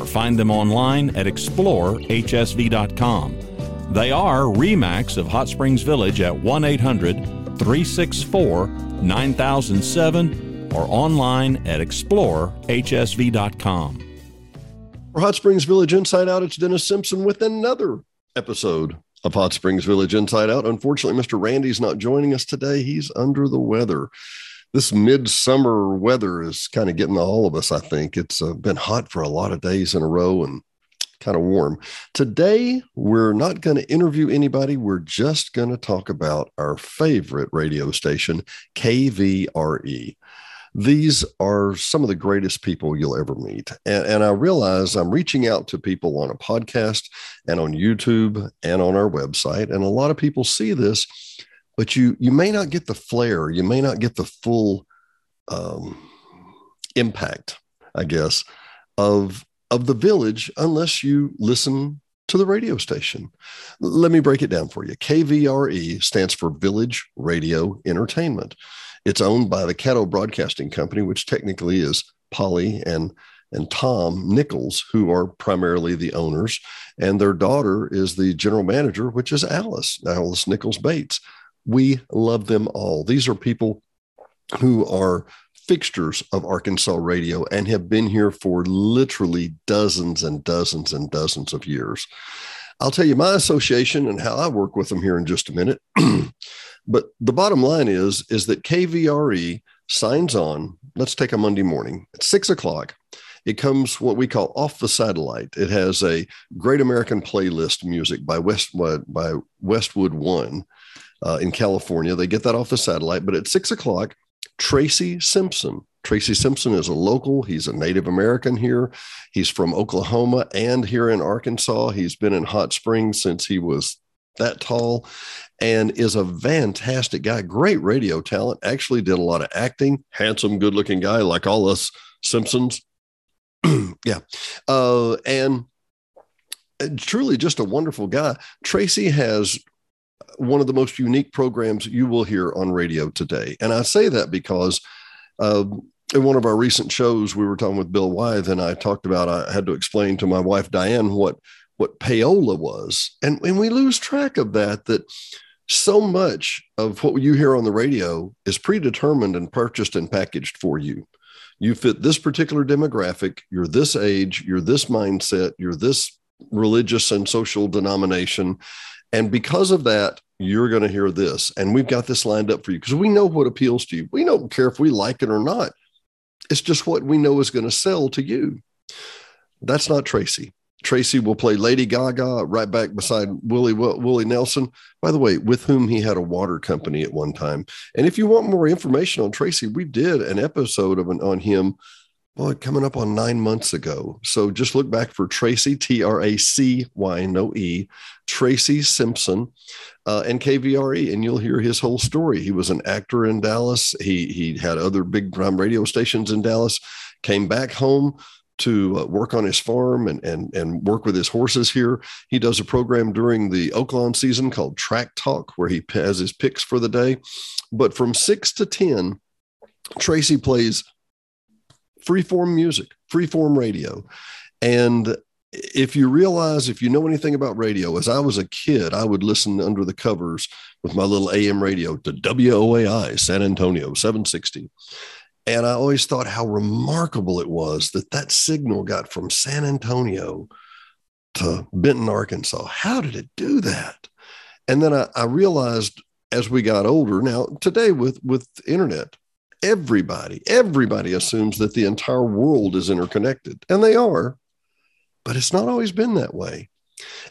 or find them online at explorehsv.com. They are REMAX of Hot Springs Village at 1 800 364 9007 or online at explorehsv.com. For Hot Springs Village Inside Out, it's Dennis Simpson with another episode of Hot Springs Village Inside Out. Unfortunately, Mr. Randy's not joining us today. He's under the weather this midsummer weather is kind of getting to all of us. I think it's uh, been hot for a lot of days in a row and kind of warm. Today, we're not going to interview anybody. We're just going to talk about our favorite radio station, KVRE. These are some of the greatest people you'll ever meet. And, and I realize I'm reaching out to people on a podcast and on YouTube and on our website. And a lot of people see this but you you may not get the flair you may not get the full um, impact i guess of of the village unless you listen to the radio station. Let me break it down for you. Kvre stands for village radio entertainment. It's owned by the caddo broadcasting company which technically is polly and and Tom Nichols, who are primarily the owners, and their daughter is the general manager, which is Alice, Alice Nichols Bates. We love them all. These are people who are fixtures of Arkansas radio and have been here for literally dozens and dozens and dozens of years. I'll tell you my association and how I work with them here in just a minute. but the bottom line is, is that KVRE signs on. Let's take a Monday morning at six o'clock. It comes what we call off the satellite. It has a Great American Playlist music by West by Westwood One uh, in California. They get that off the satellite, but at six o'clock, Tracy Simpson. Tracy Simpson is a local. He's a Native American here. He's from Oklahoma and here in Arkansas. He's been in Hot Springs since he was that tall and is a fantastic guy. Great radio talent. Actually, did a lot of acting. Handsome, good looking guy, like all us Simpsons. yeah. Uh, and truly just a wonderful guy. Tracy has one of the most unique programs you will hear on radio today. And I say that because uh, in one of our recent shows, we were talking with Bill Wythe, and I talked about I had to explain to my wife Diane what what payola was, and and we lose track of that. That so much of what you hear on the radio is predetermined and purchased and packaged for you. You fit this particular demographic. You're this age. You're this mindset. You're this religious and social denomination and because of that, you're going to hear this. And we've got this lined up for you because we know what appeals to you. We don't care if we like it or not. It's just what we know is going to sell to you. That's not Tracy. Tracy will play Lady Gaga right back beside Willie Willie Nelson, by the way, with whom he had a water company at one time. And if you want more information on Tracy, we did an episode of an on him well, coming up on nine months ago. So just look back for Tracy, T R A C Y, no E, Tracy Simpson, uh, and KVRE, and you'll hear his whole story. He was an actor in Dallas. He he had other big time radio stations in Dallas. Came back home to uh, work on his farm and and and work with his horses here. He does a program during the Oaklawn season called Track Talk, where he has his picks for the day. But from six to ten, Tracy plays freeform music, freeform radio. And if you realize, if you know anything about radio, as I was a kid, I would listen under the covers with my little AM radio to WOAI San Antonio 760. And I always thought how remarkable it was that that signal got from San Antonio to Benton, Arkansas. How did it do that? And then I, I realized as we got older, now today with with internet, everybody, everybody assumes that the entire world is interconnected, and they are, but it's not always been that way.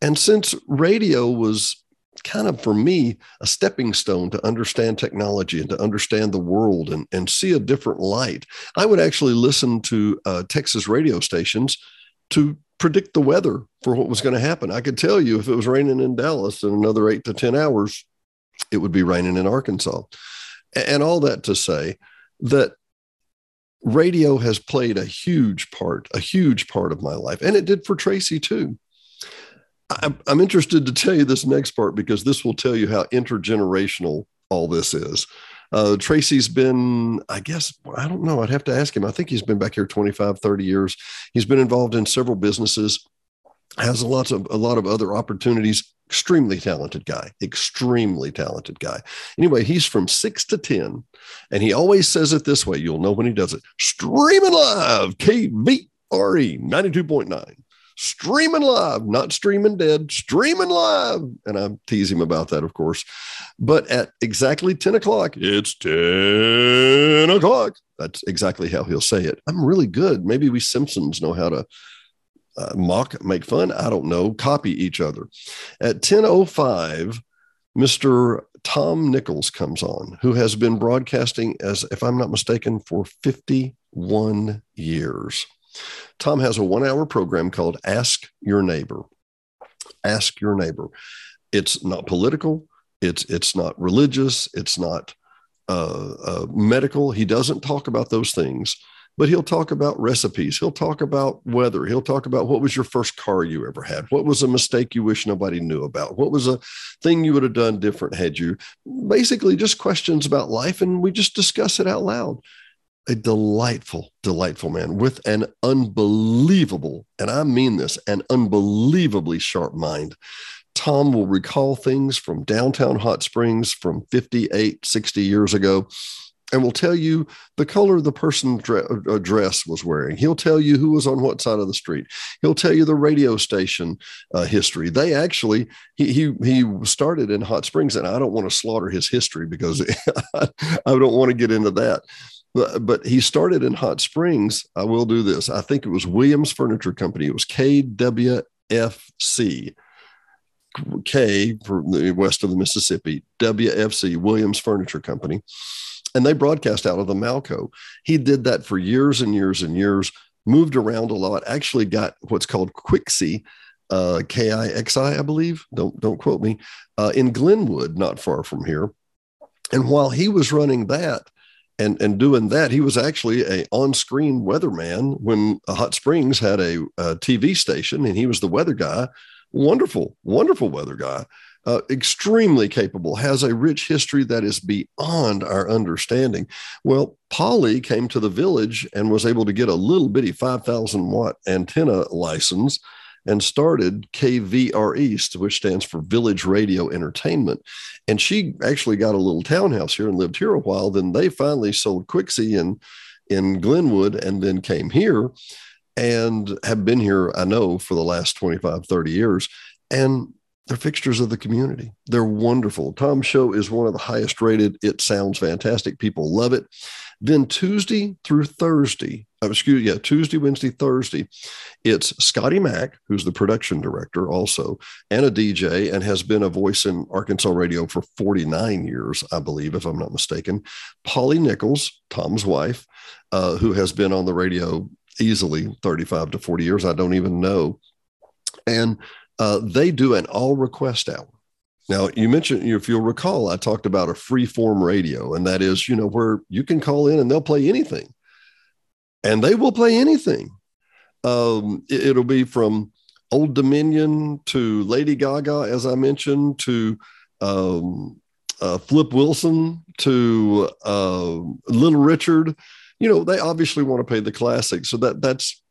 And since radio was kind of for me a stepping stone to understand technology and to understand the world and, and see a different light. I would actually listen to uh, Texas radio stations to predict the weather for what was going to happen. I could tell you if it was raining in Dallas in another eight to 10 hours, it would be raining in Arkansas. And all that to say that radio has played a huge part, a huge part of my life. And it did for Tracy too. I'm interested to tell you this next part because this will tell you how intergenerational all this is. Uh, Tracy's been, I guess, I don't know. I'd have to ask him. I think he's been back here 25, 30 years. He's been involved in several businesses, has a lot of a lot of other opportunities. Extremely talented guy, extremely talented guy. Anyway, he's from six to 10, and he always says it this way. You'll know when he does it. Streaming live, KVRE 92.9 streaming live, not streaming dead, streaming live. And I tease him about that, of course. But at exactly 10 o'clock, it's 10 o'clock. That's exactly how he'll say it. I'm really good. Maybe we Simpsons know how to uh, mock, make fun. I don't know, copy each other. At 10.05, Mr. Tom Nichols comes on, who has been broadcasting as, if I'm not mistaken, for 51 years. Tom has a one hour program called Ask Your Neighbor. Ask Your Neighbor. It's not political, it's, it's not religious, it's not uh, uh, medical. He doesn't talk about those things, but he'll talk about recipes. He'll talk about weather. He'll talk about what was your first car you ever had? What was a mistake you wish nobody knew about? What was a thing you would have done different had you? Basically, just questions about life, and we just discuss it out loud a delightful, delightful man with an unbelievable, and I mean this, an unbelievably sharp mind. Tom will recall things from downtown Hot Springs from 58, 60 years ago, and will tell you the color the person's uh, dress was wearing. He'll tell you who was on what side of the street. He'll tell you the radio station uh, history. They actually, he, he, he started in Hot Springs, and I don't want to slaughter his history because I don't want to get into that but, but he started in Hot Springs. I will do this. I think it was Williams Furniture Company. It was KWFC. K for the west of the Mississippi, WFC, Williams Furniture Company. And they broadcast out of the Malco. He did that for years and years and years, moved around a lot, actually got what's called Quixi, uh, K-I-X-I, I believe. Don't don't quote me. Uh, in Glenwood, not far from here. And while he was running that, and and doing that he was actually a on-screen weatherman when hot springs had a, a, tv station and he was the weather guy wonderful wonderful weather guy uh, extremely capable has a rich history that is beyond our understanding well polly came to the village and was able to get a little bitty 5000 watt antenna license and started KVRE, which stands for Village Radio Entertainment. And she actually got a little townhouse here and lived here a while. Then they finally sold Quixie in, in Glenwood and then came here and have been here, I know, for the last 25, 30 years. And they're fixtures of the community. They're wonderful. Tom's show is one of the highest rated. It sounds fantastic. People love it. Then Tuesday through Thursday, uh, excuse yeah, Tuesday, Wednesday, Thursday, it's Scotty Mac, who's the production director also, and a DJ, and has been a voice in Arkansas radio for 49 years, I believe, if I'm not mistaken. Polly Nichols, Tom's wife, uh, who has been on the radio easily 35 to 40 years. I don't even know. And uh, they do an all request hour. Now, you mentioned, if you'll recall, I talked about a free form radio, and that is, you know, where you can call in and they'll play anything, and they will play anything. Um, it, will be from Old Dominion to Lady Gaga, as I mentioned, to um, uh, Flip Wilson to uh, Little Richard. You know, they obviously want to pay the classics, so that that's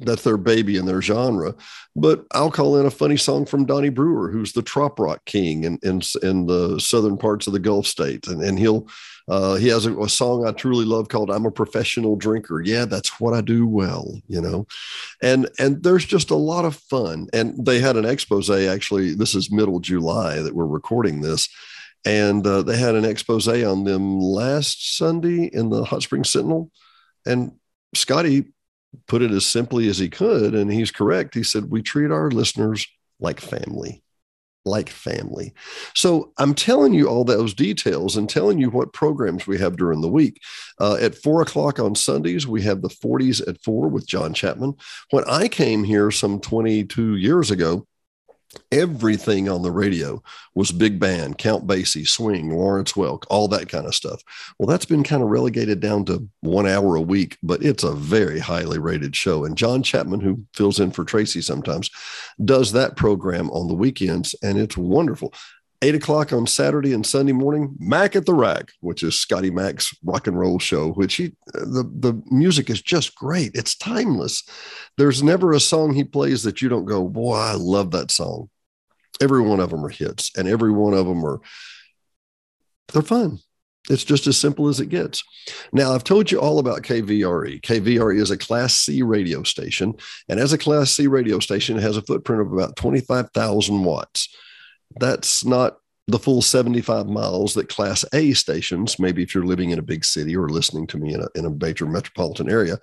that's their baby and their genre. But I'll call in a funny song from Donny Brewer, who's the trop rock king in in, in the southern parts of the Gulf states, and and he'll uh, he has a, a, song I truly love called "I'm a Professional Drinker." Yeah, that's what I do well, you know, and and there's just a lot of fun. And they had an expose actually. This is middle July that we're recording this. And uh, they had an expose on them last Sunday in the Hot Springs Sentinel. And Scotty put it as simply as he could, and he's correct. He said, We treat our listeners like family, like family. So I'm telling you all those details and telling you what programs we have during the week. Uh, at four o'clock on Sundays, we have the 40s at four with John Chapman. When I came here some 22 years ago, everything on the radio was big band, Count Basie, swing, Lawrence Welk, all that kind of stuff. Well, that's been kind of relegated down to one hour a week, but it's a very highly rated show. And John Chapman, who fills in for Tracy sometimes, does that program on the weekends, and it's wonderful eight o'clock on Saturday and Sunday morning, Mac at the Rack, which is Scotty Mac's rock and roll show, which he the the music is just great. It's timeless. There's never a song he plays that you don't go, boy, I love that song. Every one of them are hits, and every one of them are they're fun. It's just as simple as it gets. Now, I've told you all about KVRE. KVRE is a Class C radio station. And as a Class C radio station, it has a footprint of about 25,000 watts that's not the full 75 miles that class A stations, maybe if you're living in a big city or listening to me in a, in a major metropolitan area,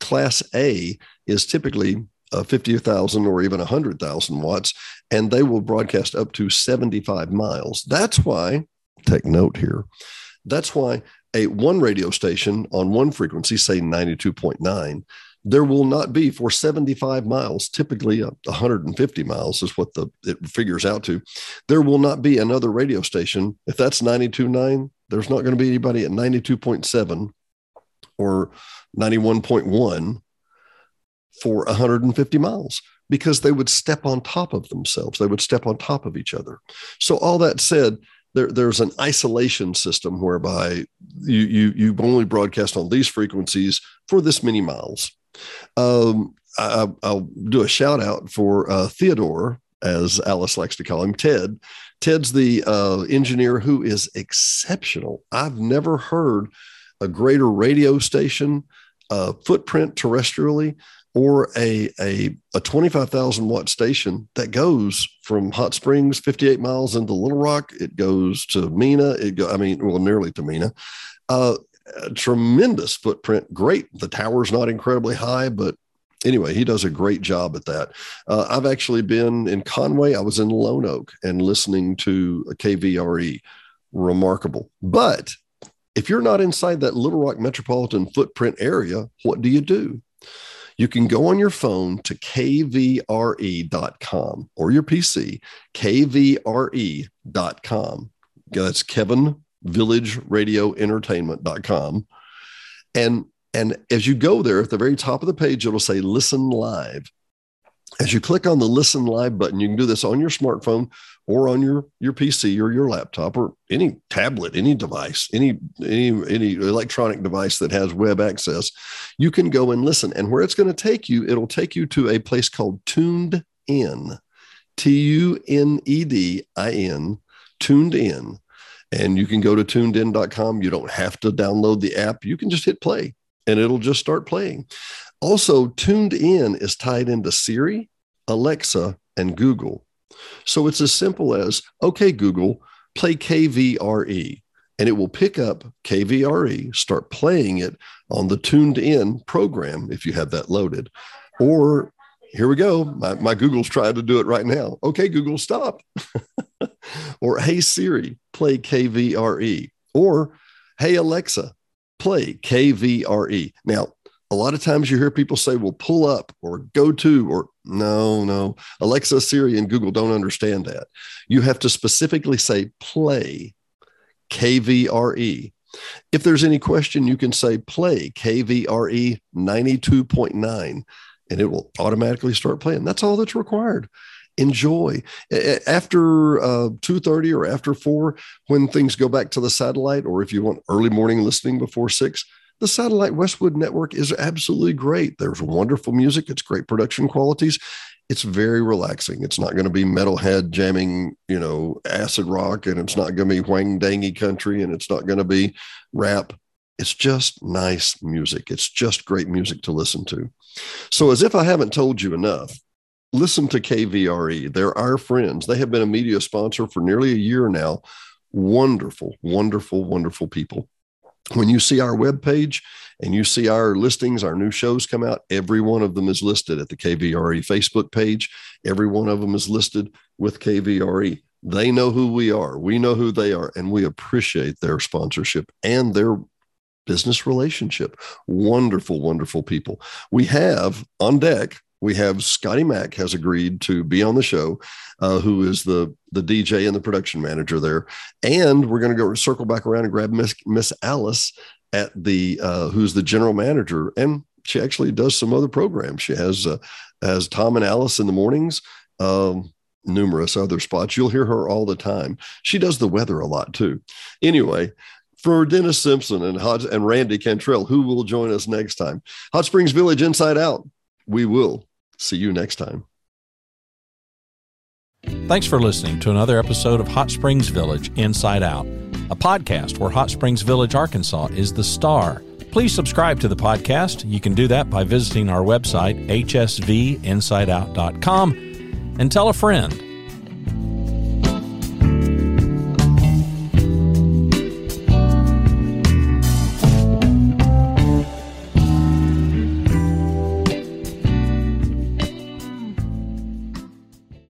class A is typically uh, 50,000 or even 100,000 watts, and they will broadcast up to 75 miles. That's why, take note here, that's why a one radio station on one frequency, say 92.9, there will not be for 75 miles typically uh, 150 miles is what the it figures out to there will not be another radio station. If that's 92.9 there's not going to be anybody at 92.7 or 91.1 for 150 miles because they would step on top of themselves. They would step on top of each other. So all that said there, there's an isolation system whereby you, you you only broadcast on these frequencies for this many miles um, I, will do a shout out for uh, Theodore, as Alice likes to call him, Ted. Ted's the uh, engineer who is exceptional. I've never heard a greater radio station uh, footprint terrestrially or a, a, a 25,000 watt station that goes from Hot Springs, 58 miles into Little Rock. It goes to Mena. It go, I mean, well, nearly to Mena. Uh, a tremendous footprint. Great. The tower's not incredibly high, but anyway, he does a great job at that. Uh, I've actually been in Conway. I was in Lonoke and listening to a KVRE. Remarkable. But if you're not inside that Little Rock metropolitan footprint area, what do you do? You can go on your phone to kvre.com or your PC, kvre.com. That's Kevin villageradioentertainment.com. And and as you go there at the very top of the page, it'll say listen live. As you click on the listen live button, you can do this on your smartphone or on your, your PC or your laptop or any tablet, any device, any, any, any electronic device that has web access. You can go and listen. And where it's going to take you, it'll take you to a place called Tuned In, T U N E D I N, Tuned In and you can go to tunedin.com. You don't have to download the app. You can just hit play and it'll just start playing. Also, Tuned In is tied into Siri, Alexa, and Google. So it's as simple as okay, Google, play KVRE. And it will pick up KVRE, start playing it on the tuned in program if you have that loaded. Or here we go. My, my Google's trying to do it right now. Okay, Google, stop. or hey Siri, play KVRE. Or hey Alexa, play KVRE. Now, a lot of times you hear people say, well, pull up or go to, or no, no. Alexa, Siri, and Google don't understand that. You have to specifically say play KVRE. If there's any question, you can say play KVRE 92.9 and it will automatically start playing. That's all that's required enjoy after uh, 2.30 or after 4 when things go back to the satellite or if you want early morning listening before 6 the Satellite Westwood Network is absolutely great. There's wonderful music, it's great production qualities. It's very relaxing. It's not going to be metalhead jamming, you know, acid rock, and it's not going to be whang dangy country, and it's not going to be rap. It's just nice music. It's just great music to listen to. So, as if I haven't told you enough, listen to KVRE. They're our friends. They have been a media sponsor for nearly a year now. Wonderful, wonderful, wonderful people when you see our webpage and you see our listings, our new shows come out, every one of them is listed at the KVRE Facebook page. Every one of them is listed with KVRE. They know who we are. We know who they are, and we appreciate their sponsorship and their business relationship. Wonderful, wonderful people. We have on deck we have Scotty Mac has agreed to be on the show, uh, who is the the DJ and the production manager there, and we're going to go circle back around and grab Miss Miss Alice at the uh, who's the general manager, and she actually does some other programs. She has uh, has Tom and Alice in the mornings. Um, numerous other spots. You'll hear her all the time. She does the weather a lot too. Anyway, for Dennis Simpson and Hot and Randy Cantrell, who will join us next time. Hot Springs Village Inside Out. We will See you next time. Thanks for listening to another episode of Hot Springs Village Inside Out, a podcast where Hot Springs Village, Arkansas is the star. Please subscribe to the podcast. You can do that by visiting our website, hsvinsideout.com, and tell a friend.